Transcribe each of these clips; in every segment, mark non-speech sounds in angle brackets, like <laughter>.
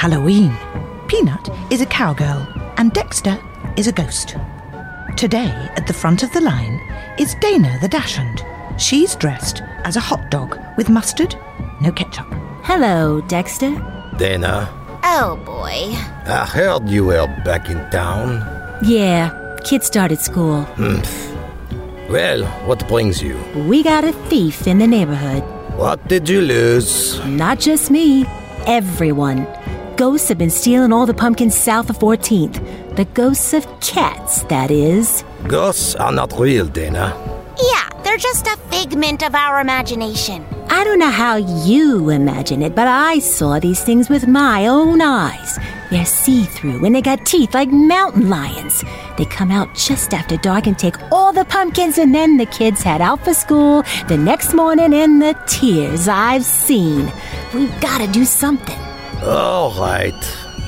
Halloween. Peanut is a cowgirl, and Dexter is a ghost. Today, at the front of the line, is Dana the Dachshund. She's dressed as a hot dog with mustard, no ketchup. Hello, Dexter. Dana, Oh boy. I heard you were back in town. Yeah, kids started school. Well, what brings you? We got a thief in the neighborhood. What did you lose? Not just me, everyone. Ghosts have been stealing all the pumpkins south of 14th. The ghosts of cats, that is. Ghosts are not real, Dana. Yeah, they're just a figment of our imagination. I don't know how you imagine it, but I saw these things with my own eyes. They're see through and they got teeth like mountain lions. They come out just after dark and take all the pumpkins, and then the kids head out for school the next morning, and the tears I've seen. We've got to do something. All right.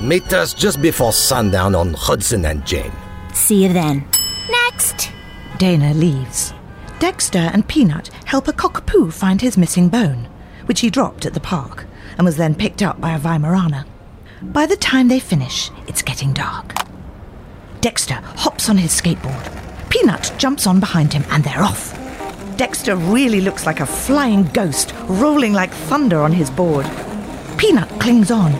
Meet us just before sundown on Hudson and Jane. See you then. Next. Dana leaves. Dexter and Peanut help a cockapoo find his missing bone, which he dropped at the park and was then picked up by a Weimaraner. By the time they finish, it's getting dark. Dexter hops on his skateboard. Peanut jumps on behind him and they're off. Dexter really looks like a flying ghost rolling like thunder on his board. Peanut clings on,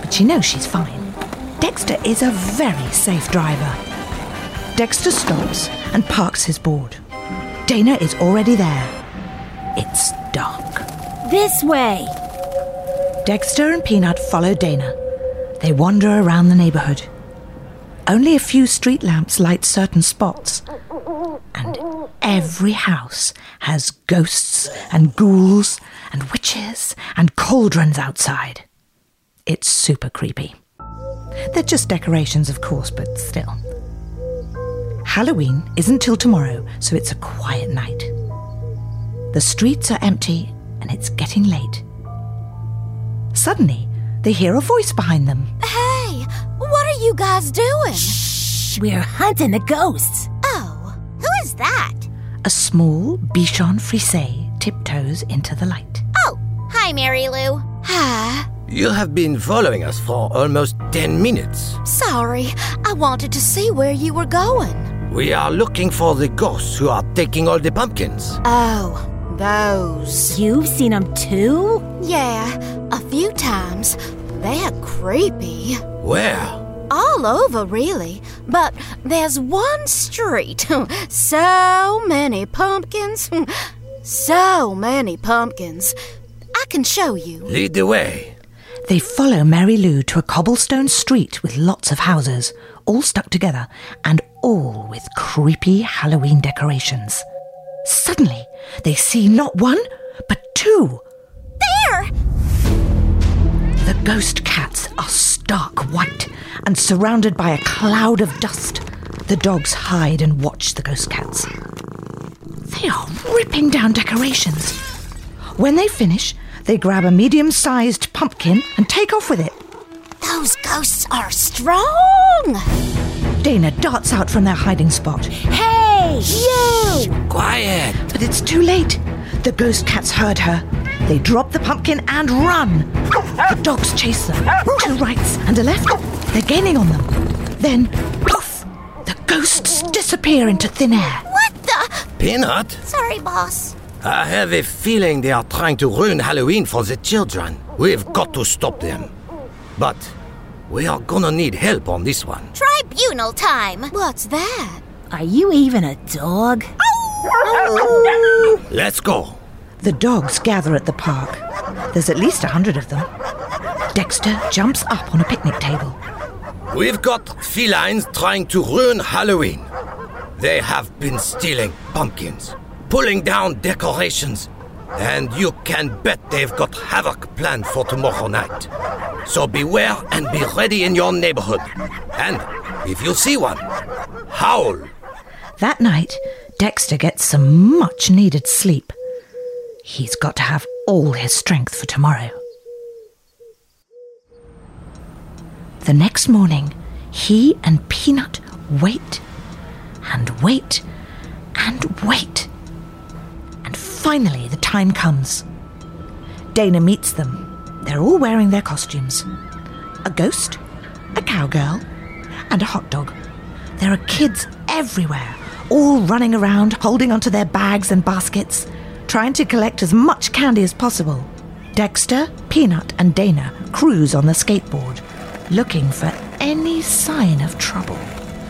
but she knows she's fine. Dexter is a very safe driver. Dexter stops and parks his board. Dana is already there. It's dark. This way. Dexter and Peanut follow Dana. They wander around the neighborhood. Only a few street lamps light certain spots. Every house has ghosts and ghouls and witches and cauldrons outside. It's super creepy. They're just decorations, of course, but still. Halloween isn't till tomorrow, so it's a quiet night. The streets are empty and it's getting late. Suddenly, they hear a voice behind them. Hey, what are you guys doing? We're hunting the ghosts. A small Bichon Frise tiptoes into the light. Oh, hi, Mary Lou. Hi. You have been following us for almost 10 minutes. Sorry, I wanted to see where you were going. We are looking for the ghosts who are taking all the pumpkins. Oh, those. You've seen them too? Yeah, a few times. They're creepy. Where? All over, really. But there's one street. <laughs> so many pumpkins. <laughs> so many pumpkins. I can show you. Lead the way. They follow Mary Lou to a cobblestone street with lots of houses, all stuck together, and all with creepy Halloween decorations. Suddenly, they see not one, but two. There! The ghost cats are stark white and surrounded by a cloud of dust. The dogs hide and watch the ghost cats. They are ripping down decorations. When they finish, they grab a medium sized pumpkin and take off with it. Those ghosts are strong! Dana darts out from their hiding spot. Hey! You! Quiet. But it's too late. The ghost cats heard her. They drop the pumpkin and run. The dogs chase them. Two rights and a left. They're gaining on them. Then, poof! The ghosts disappear into thin air. What the? Peanut? Sorry, boss. I have a feeling they are trying to ruin Halloween for the children. We've got to stop them. But We are gonna need help on this one. Tribunal time. What's that? Are you even a dog? Let's go. The dogs gather at the park. There's at least a hundred of them. Dexter jumps up on a picnic table. We've got felines trying to ruin Halloween. They have been stealing pumpkins, pulling down decorations, and you can bet they've got havoc planned for tomorrow night. So beware and be ready in your neighborhood. And if you see one, howl. That night, Dexter gets some much needed sleep. He's got to have all his strength for tomorrow. The next morning, he and Peanut wait and wait and wait. And finally, the time comes. Dana meets them. They're all wearing their costumes a ghost, a cowgirl, and a hot dog. There are kids everywhere, all running around, holding onto their bags and baskets, trying to collect as much candy as possible. Dexter, Peanut, and Dana cruise on the skateboard, looking for any sign of trouble.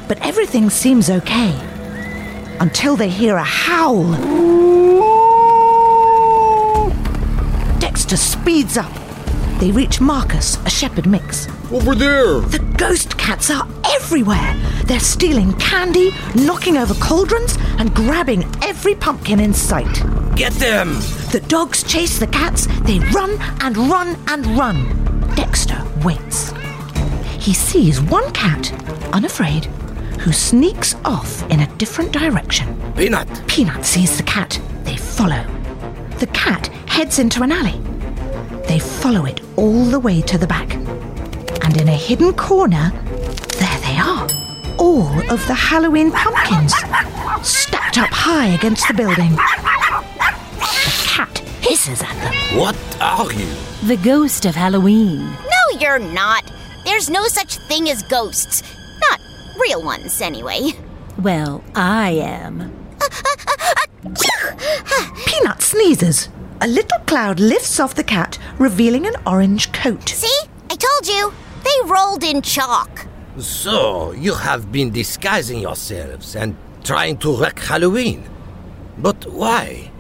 But everything seems okay until they hear a howl. Dexter speeds up. They reach Marcus, a shepherd mix. Over there! The ghost cats are everywhere. They're stealing candy, knocking over cauldrons, and grabbing every pumpkin in sight. Get them! The dogs chase the cats. They run and run and run. Dexter waits. He sees one cat, unafraid, who sneaks off in a different direction. Peanut! Peanut sees the cat. They follow. The cat heads into an alley. They follow it all the way to the back. And in a hidden corner, there they are. All of the Halloween pumpkins, stacked up high against the building. The cat hisses at them. What are you? The ghost of Halloween. No, you're not. There's no such thing as ghosts. Not real ones, anyway. Well, I am. Uh, uh, uh, Peanut sneezes. A little cloud lifts off the cat, revealing an orange coat. See? I told you. They rolled in chalk. So, you have been disguising yourselves and trying to wreck Halloween. But why?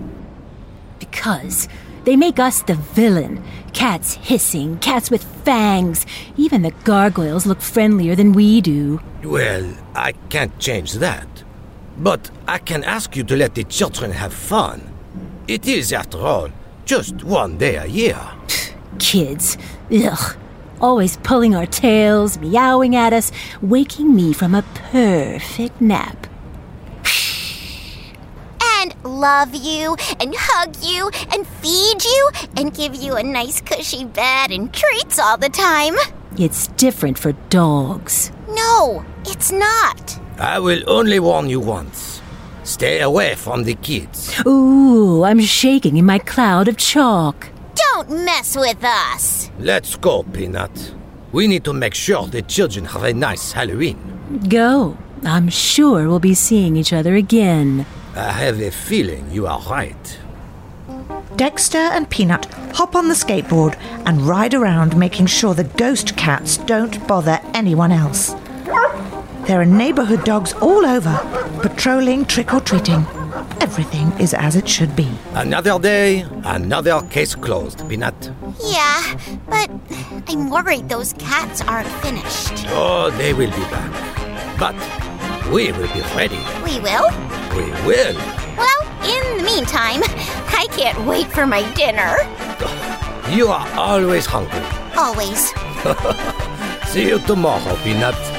Because they make us the villain. Cats hissing, cats with fangs. Even the gargoyles look friendlier than we do. Well, I can't change that. But I can ask you to let the children have fun. It is, after all, just one day a year. <sighs> Kids. Ugh. Always pulling our tails, meowing at us, waking me from a perfect nap. <sighs> And love you, and hug you, and feed you, and give you a nice cushy bed and treats all the time. It's different for dogs. No, it's not. I will only warn you once. Stay away from the kids. Ooh, I'm shaking in my cloud of chalk. Don't mess with us. Let's go, Peanut. We need to make sure the children have a nice Halloween. Go. I'm sure we'll be seeing each other again. I have a feeling you are right. Dexter and Peanut hop on the skateboard and ride around, making sure the ghost cats don't bother anyone else. There are neighborhood dogs all over, patrolling trick or treating. Everything is as it should be. Another day, another case closed, Peanut. Yeah, but I'm worried those cats aren't finished. Oh, they will be back. But we will be ready. We will? We will. Well, in the meantime, I can't wait for my dinner. You are always hungry. Always. <laughs> See you tomorrow, Peanut.